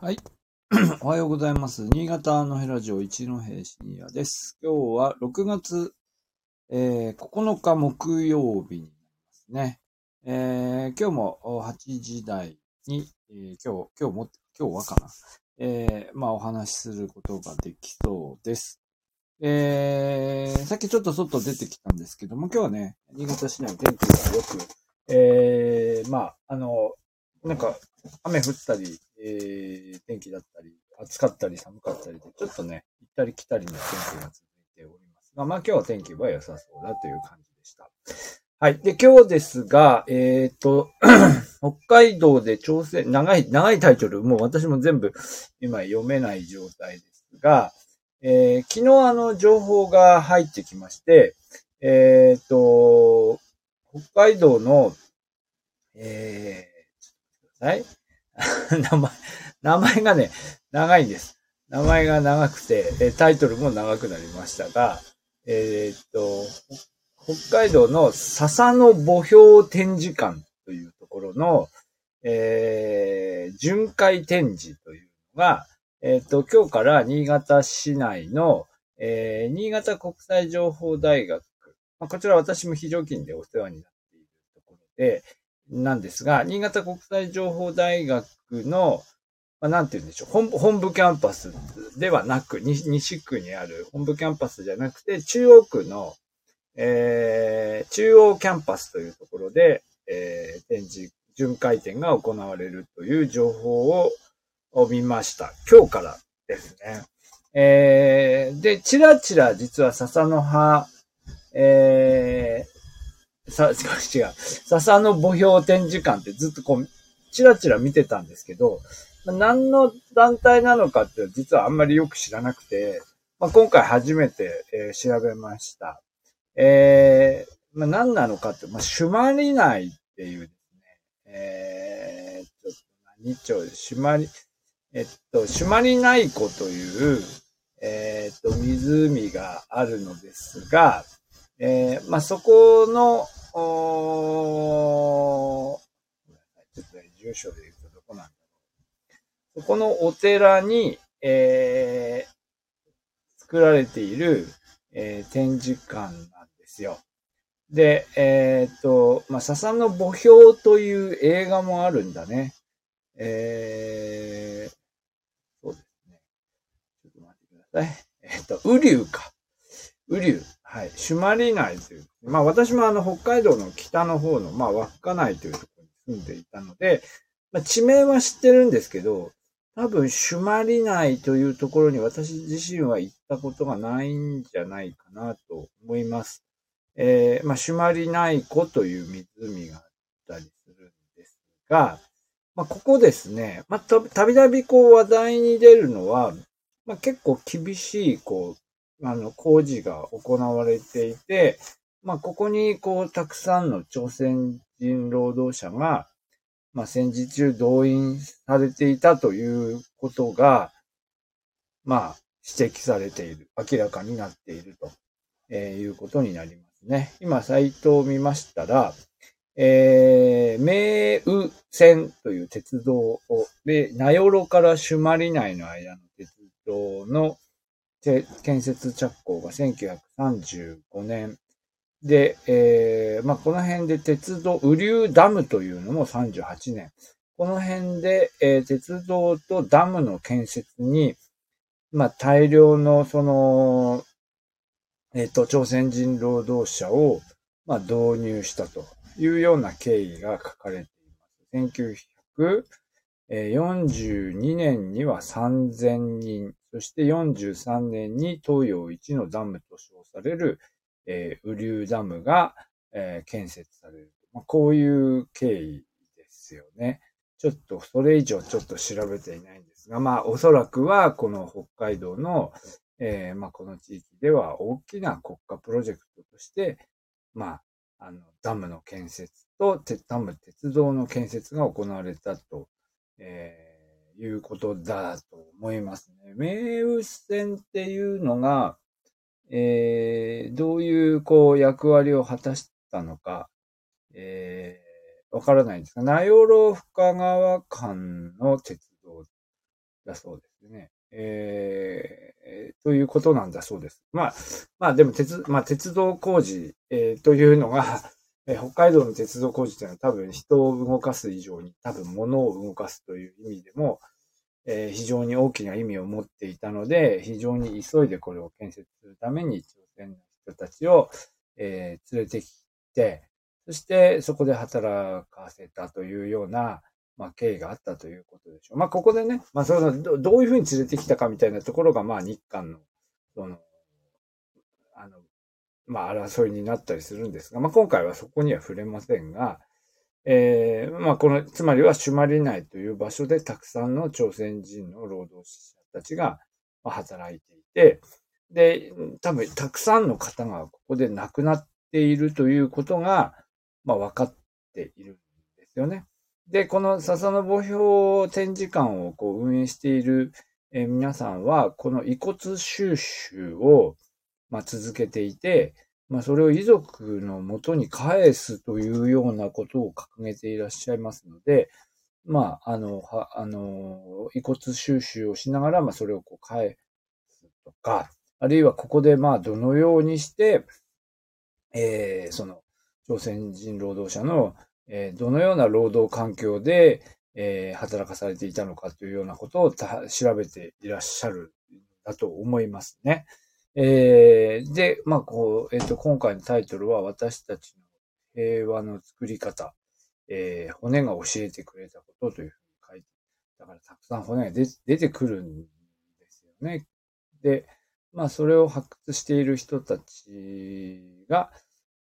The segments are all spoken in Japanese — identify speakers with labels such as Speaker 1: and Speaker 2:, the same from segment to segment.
Speaker 1: はい。おはようございます。新潟のヘラジオ一戸シニアです。今日は6月、えー9日木曜日になりますね。えー今日も8時台に、えー今日、今日も、今日はかな。えーまあお話しすることができそうです。えーさっきちょっと外出てきたんですけども、今日はね、新潟市内天気がよく、えーまあ、あの、なんか、雨降ったり、えー天気だったり、暑かったり寒かったりで、ちょっとね、行ったり来たりの天気が続いておりますが、まあ今日は天気は良さそうだという感じでした。はい。で、今日ですが、えっ、と、北海道で調整、長い、長いタイトル、もう私も全部今読めない状態ですが、えー昨日あの情報が入ってきまして、えっ、と、北海道の、えー、はい 名前、名前がね、長いんです。名前が長くて、タイトルも長くなりましたが、えーっと、北海道の笹の墓標展示館というところの、えー巡回展示というのが、えーっと、今日から新潟市内の、えー新潟国際情報大学、まあ、こちら私も非常勤でお世話になっているところで、なんですが、新潟国際情報大学の、まあ、なんて言うんでしょう、本部本部キャンパスではなく、西区にある本部キャンパスじゃなくて、中央区の、えー、中央キャンパスというところで、えー、展示、巡回展が行われるという情報をを見ました。今日からですね。えー、で、ちらちら実は笹の葉、えー、さ、違う。笹の墓標展示館ってずっとこう、ちらちら見てたんですけど、何の団体なのかって実はあんまりよく知らなくて、まあ、今回初めて、えー調べました。えー、まあ、何なのかって、まあ、朱鞠内っていうですね、えー、ちょっと何町、朱鞠、えっと、朱鞠内湖という、えーっと、湖があるのですが、えー、まあ、そこの、おーちょっと、住所で言うとどこなんだろう。そこのお寺に、えー、作られている、えー展示館なんですよ。で、えーっと、まあ、笹の墓標という映画もあるんだね。えー、そうですね。ちょっと待ってください。えーっと、雨竜か。雨竜。はい。朱鞠内という。まあ私もあの北海道の北の方の、まあ稚内というところに住んでいたので、まあ地名は知ってるんですけど、多分朱鞠内というところに私自身は行ったことがないんじゃないかなと思います。えー、まあ朱鞠内湖という湖があったりするんですが、まあここですね、まあたびたびこう話題に出るのは、まあ結構厳しいこうあの、工事が行われていて、まあ、ここに、こう、たくさんの朝鮮人労働者が、まあ、戦時中動員されていたということが、まあ、指摘されている、明らかになっていると、いうことになりますね。今、サイトを見ましたら、えー、名宇線という鉄道を、で、名寄から朱鞠内の間の鉄道の建設着工が1935年。で、えーまあ、この辺で鉄道、雨竜ダムというのも38年。この辺で、えー鉄道とダムの建設に、まあ、大量の、その、えっ、と、朝鮮人労働者を、まあ、導入したというような経緯が書かれています。1942年には3000人、そして43年に東洋一のダムと称される、えー、雨竜ダムが、えー建設される。まあ、こういう経緯ですよね。ちょっとそれ以上ちょっと調べていないんですが、まあおそらくはこの北海道の、えーまあこの地域では大きな国家プロジェクトとして、まあ、あの、ダムの建設と、ダム鉄道の建設が行われたと、えーいうことだと思いますね。名宇線っていうのが、えーどういうこう役割を果たしたのか、えーわからないんですが、名寄深川間の鉄道だそうですね。えー、ということなんだそうです。まあ、まあでも鉄、まあ鉄道工事、えー、というのが、え、北海道の鉄道工事というのは多分人を動かす以上に多分物を動かすという意味でも、えー、非常に大きな意味を持っていたので、非常に急いでこれを建設するために朝鮮の人たちを、えー、連れてきて、そしてそこで働かせたというような、まあ、経緯があったということでしょう。まあ、ここでね、まあ、そのど、どういうふうに連れてきたかみたいなところが、まあ、日韓の、そ、の、まあ、争いになったりするんですが、まあ、今回はそこには触れませんが、えー、まあ、この、つまりはシュマリ内という場所でたくさんの朝鮮人の労働者たちが働いていて、で、多分たくさんの方がここで亡くなっているということが、まあ、分かっているんですよね。で、この笹の墓標展示館をこう運営している、皆さんは、この遺骨収集を、まあ、続けていて、まあ、それを遺族のもとに返すというようなことを掲げていらっしゃいますので、まあ、あの、は、あの、遺骨収集をしながら、まあ、それをこう返すとか、あるいはここで、まあ、どのようにして、えー、その、朝鮮人労働者のえー、どのような労働環境で、えー、働かされていたのかというようなことを調べていらっしゃるんだと思いますね。えー、で、まあ、こう、えっ、と、今回のタイトルは私たちの平和の作り方、えー、骨が教えてくれたことというふうに書いて、だからたくさん骨が出てくるんですよね。で、まあ、それを発掘している人たちが、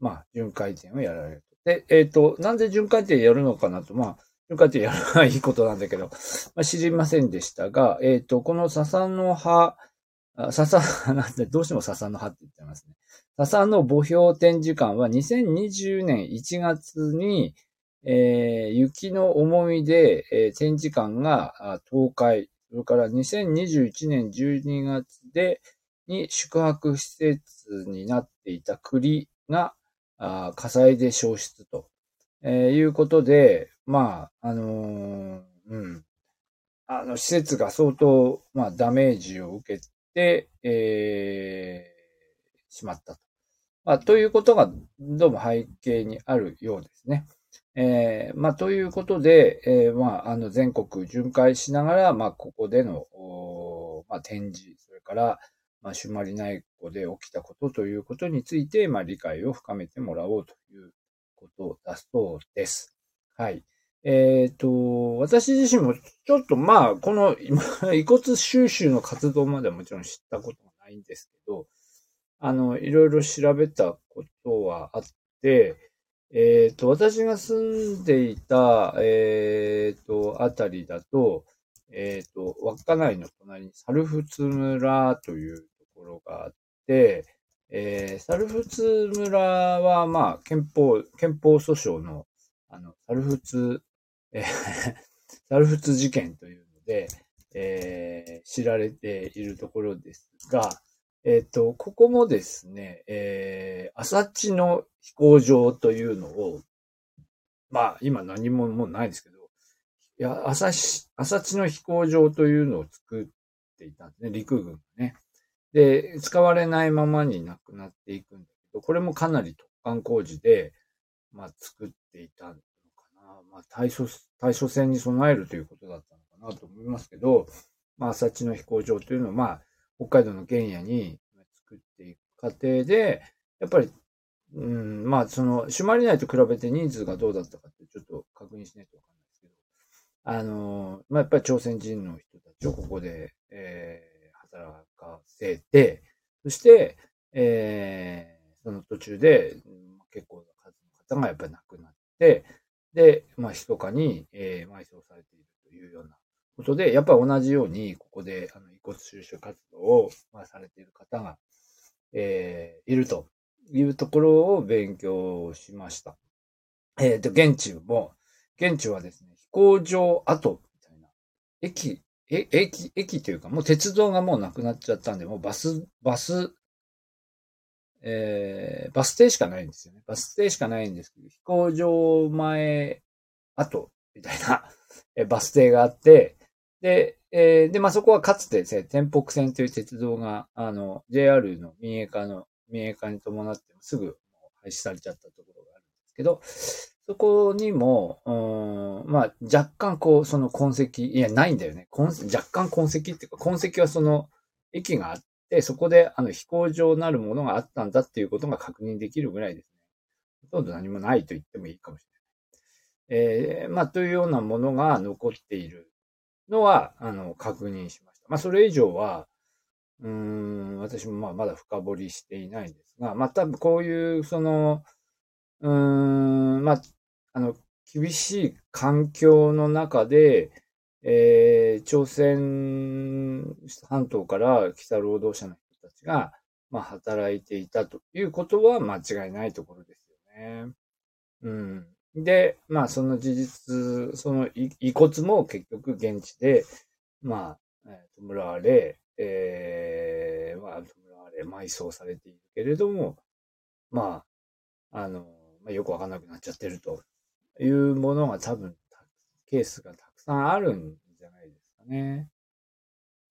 Speaker 1: まあ、巡回展をやられるで、えっ、ー、と、なんで巡回展やるのかなと、まあ、巡回展やるのはいいことなんだけど、まあ、知りませんでしたが、えっ、ー、と、この笹の葉、笹、なん、どうしても笹の葉って言ってますね。笹の墓標展示館は2020年1月に、えー、雪の重みで、えー、展示館が倒壊、それから2021年12月で、に宿泊施設になっていた栗が火災で消失と、えー、いうことで、まあ、あのー、うん。あの、施設が相当、まあ、ダメージを受けて、えー、しまったと。まあ、ということが、どうも背景にあるようですね。えー、まあ、ということで、えー、まあ、あの、全国巡回しながら、まあ、ここでの、まあ、展示、それから、まあ、朱鞠内湖で起きたことということについて、まあ、理解を深めてもらおうということだそうです。はい。えっ、ー、と、私自身もちょっとまあ、この 遺骨収集の活動まではもちろん知ったことがないんですけど、あの、いろいろ調べたことはあって、えっ、ー、と、私が住んでいた、えっ、ー、と、あたりだと、えっ、と、稚内の隣にサルフツ村というところがあって、えー、サルフツ村は、まあ、憲法、憲法訴訟の、あの、サルフツ、えー、サルフツ事件というので、えー、知られているところですが、えっ、ー、と、ここもですね、えー、朝地の飛行場というのを、まあ、今何ももうないですけど、いや、朝地、朝地の飛行場というのを作っていたんですね、陸軍がね。で、使われないままになくなっていくんだけど、これもかなり特貫工事で、まあ、作っていたのかな。まあ、対処、対処戦に備えるということだったのかなと思いますけど、まあ、朝地の飛行場というのは、まあ、北海道の原野に作っていく過程で、やっぱり、うん、まあ、その、朱鞠内と比べて人数がどうだったかってちょっと確認しないとわかんないですけど、あの、まあ、やっぱり朝鮮人の人たちをここで、えー、働かせて、そして、えー、その途中で、結構な数の方がやっぱり亡くなって、で、まあ、密かに、えー、埋葬されているというようなことで、やっぱり同じように、ここで、あの、遺骨収集活動を、まあ、されている方が、えー、いるというところを勉強しました。えっ、ー、と、現地も、現地はですね、飛行場跡みたいな、駅え、駅、駅というか、もう鉄道がもうなくなっちゃったんで、もうバス、バス、えー、バス停しかないんですよね。バス停しかないんですけど、飛行場前、後、みたいな、えバス停があって、で、えー、で、まあ、そこはかつてですね、天北線という鉄道が、あの、JR の民営化の、民営化に伴ってすぐ廃止されちゃったところがあるんですけど、そこにも、うん、まあ、若干こう、その痕跡、いや、ないんだよね。若干痕跡っていうか、痕跡はその、駅があって、そこで、あの、飛行場なるものがあったんだっていうことが確認できるぐらいですね。ほとんど何もないと言ってもいいかもしれない。えー、まあ、というようなものが残っているのは、あの、確認しました。まあ、それ以上は、うん、私もまあ、まだ深掘りしていないんですが、まあ、多分こういう、その、うん、まあ、あの、厳しい環境の中で、えー、朝鮮半島から北労働者の人たちが、まあ、働いていたということは間違いないところですよね。うん。で、まあ、その事実、その遺骨も結局現地で、まあ、弔われ、えー、まあ、弔われ、埋葬されているけれども、まあ、あの、まあ、よくわかんなくなっちゃってるというものが多分、ケースがたくさんあるんじゃないですかね。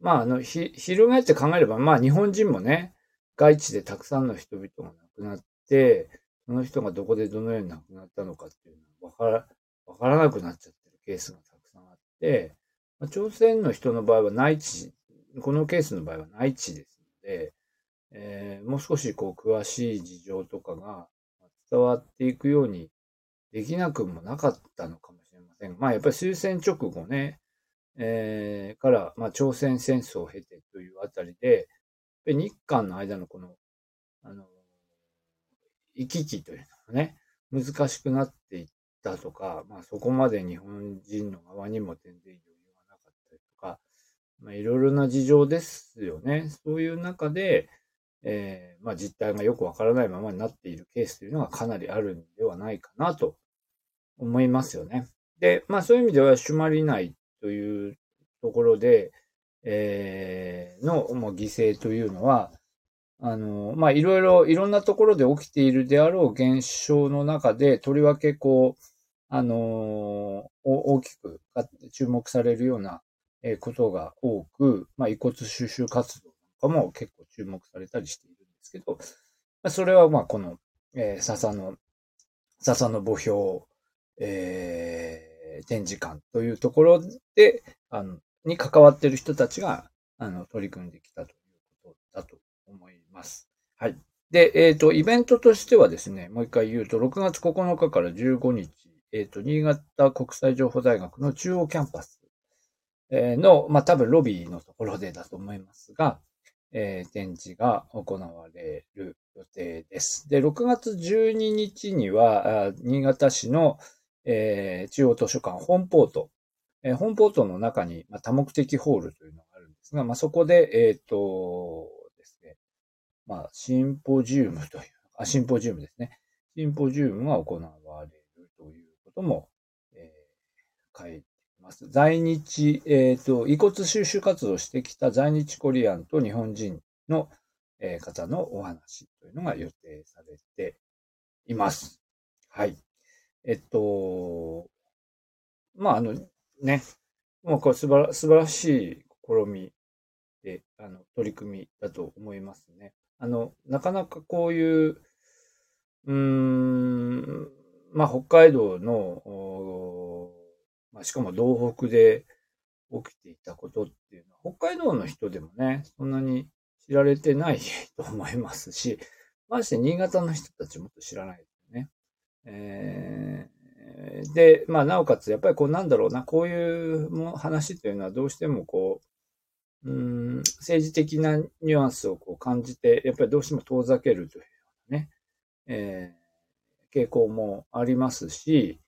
Speaker 1: まあ、あの、ひ、翻って考えれば、まあ、日本人もね、外地でたくさんの人々が亡くなって、その人がどこでどのように亡くなったのかっていうのはわから、わからなくなっちゃってるケースがたくさんあって、まあ、朝鮮の人の場合は内地、このケースの場合は内地ですので、えー、もう少しこう詳しい事情とかが伝わっていくようにできなくもなかったのかもせん。まあやっぱり終戦直後ね、えー、から、まあ朝鮮戦争を経てというあたりで、日韓の間のこの、あの、行き来というのがね、難しくなっていったとか、まあそこまで日本人の側にも全然余裕がなかったりとか、まあいろいろな事情ですよね。そういう中で、えー、まあ実態がよくわからないままになっているケースというのがかなりあるんではないかなと思いますよね。で、まあそういう意味では、朱鞠内というところで、えー、の、まあ、犠牲というのは、あの、まあいろいろ、いろんなところで起きているであろう現象の中で、とりわけこう、あの大きく注目されるようなことが多く、まあ遺骨収集活動かも結構注目されたりしているんですけど、まあそれはまあこの、えー、笹の、笹の墓標、えー、展示館というところで、あの、に関わっている人たちが、あの、取り組んできたということだと思います。はい。で、えっ、ー、と、イベントとしてはですね、もう一回言うと、6月9日から15日、えっ、ー、と、新潟国際情報大学の中央キャンパスの、まあ、多分ロビーのところでだと思いますが、えー、展示が行われる予定です。で、6月12日には、新潟市の、えー、中央図書館本ポート、えー、本ポートの中に、まあ、多目的ホールというのがあるんですが、まあ、そこで、えっ、ー、とですね、まあ、シンポジウムという、あ、シンポジウムですね。シンポジウムが行われるということも、えー、書いています。在日、えっ、ー、と、遺骨収集活動してきた在日コリアンと日本人の、えー、方のお話というのが予定されています。はい。えっと、まあ、あの、ね、もうこれ素晴ら素晴らしい試みで、あの、取り組みだと思いますね。あの、なかなかこういう、うーん、まあ、北海道の、まあ、しかも道北で起きていたことっていうのは、北海道の人でもね、そんなに知られてない と思いますし、まして新潟の人たちもっと知らない。えー、で、まあ、なおかつ、やっぱりこうなんだろうな、こういうも話というのはどうしてもこう、うん、政治的なニュアンスをこう感じて、やっぱりどうしても遠ざけるというね、えー、傾向もありますし、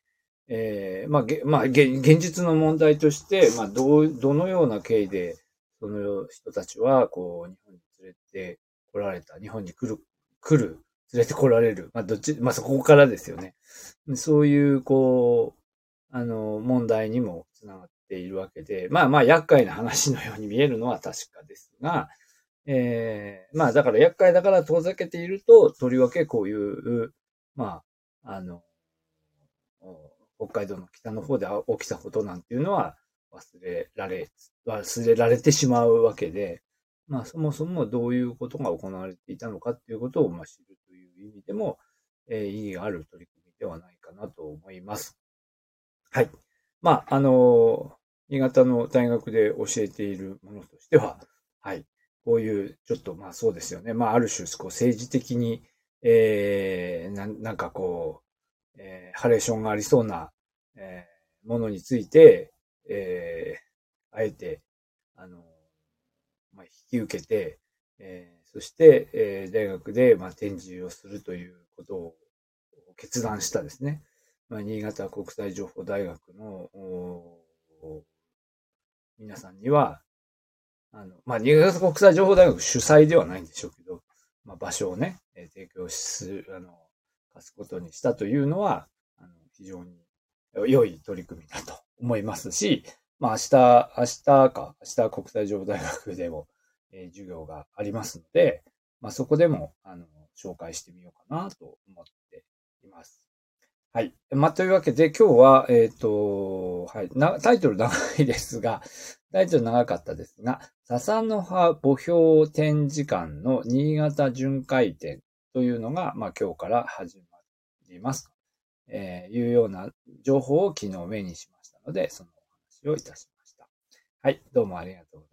Speaker 1: えー、まあ、げ、まあ、現実の問題として、まあ、どう、どのような経緯で、その人たちは、こう、日本に連れて来られた、日本に来る、来る、連れて来られる。まあ、どっち、まあ、そこからですよね。そういう、こう、あの、問題にもつながっているわけで、まあまあ、厄介な話のように見えるのは確かですが、えー、まあ、だから厄介だから遠ざけていると、とりわけこういう、まあ、あの、北海道の北の方で起きたことなんていうのは、忘れられ、忘れられてしまうわけで、まあそもそもどういうことが行われていたのかっていうことをまあ知るいう意味でも、えー、意義がある取り組みではないかなと思います。はい。まあ、あの新潟の大学で教えているものとしては、はい。こういう、ちょっとまあそうですよね。まあある種、こう政治的に、えー、ななんかこう、えー、ハレーションがありそうな、えー、ものについて、えー、あえて、あの、まあ、引き受けて、えー、そして、えー、大学で、まあ、展示をするということを決断したですね。まあ、新潟国際情報大学の皆さんには、あの、まあ、新潟国際情報大学主催ではないんでしょうけど、まあ、場所をね、え提供する、あの、貸すことにしたというのは、あの、非常に良い取り組みだと思いますし、まあ、明日、明日か、明日国際情報大学でも、え、授業がありますので、まあ、そこでも、あの、紹介してみようかなと思っています。はい。まあ、というわけで今日は、えっ、ー、と、はいな。タイトル長いですが、タイトル長かったですが、笹の葉墓標展示館の新潟巡回展というのが、まあ、今日から始まります。えー、いうような情報を昨日目にしましたので、そのお話をいたしました。はい。どうもありがとうございます。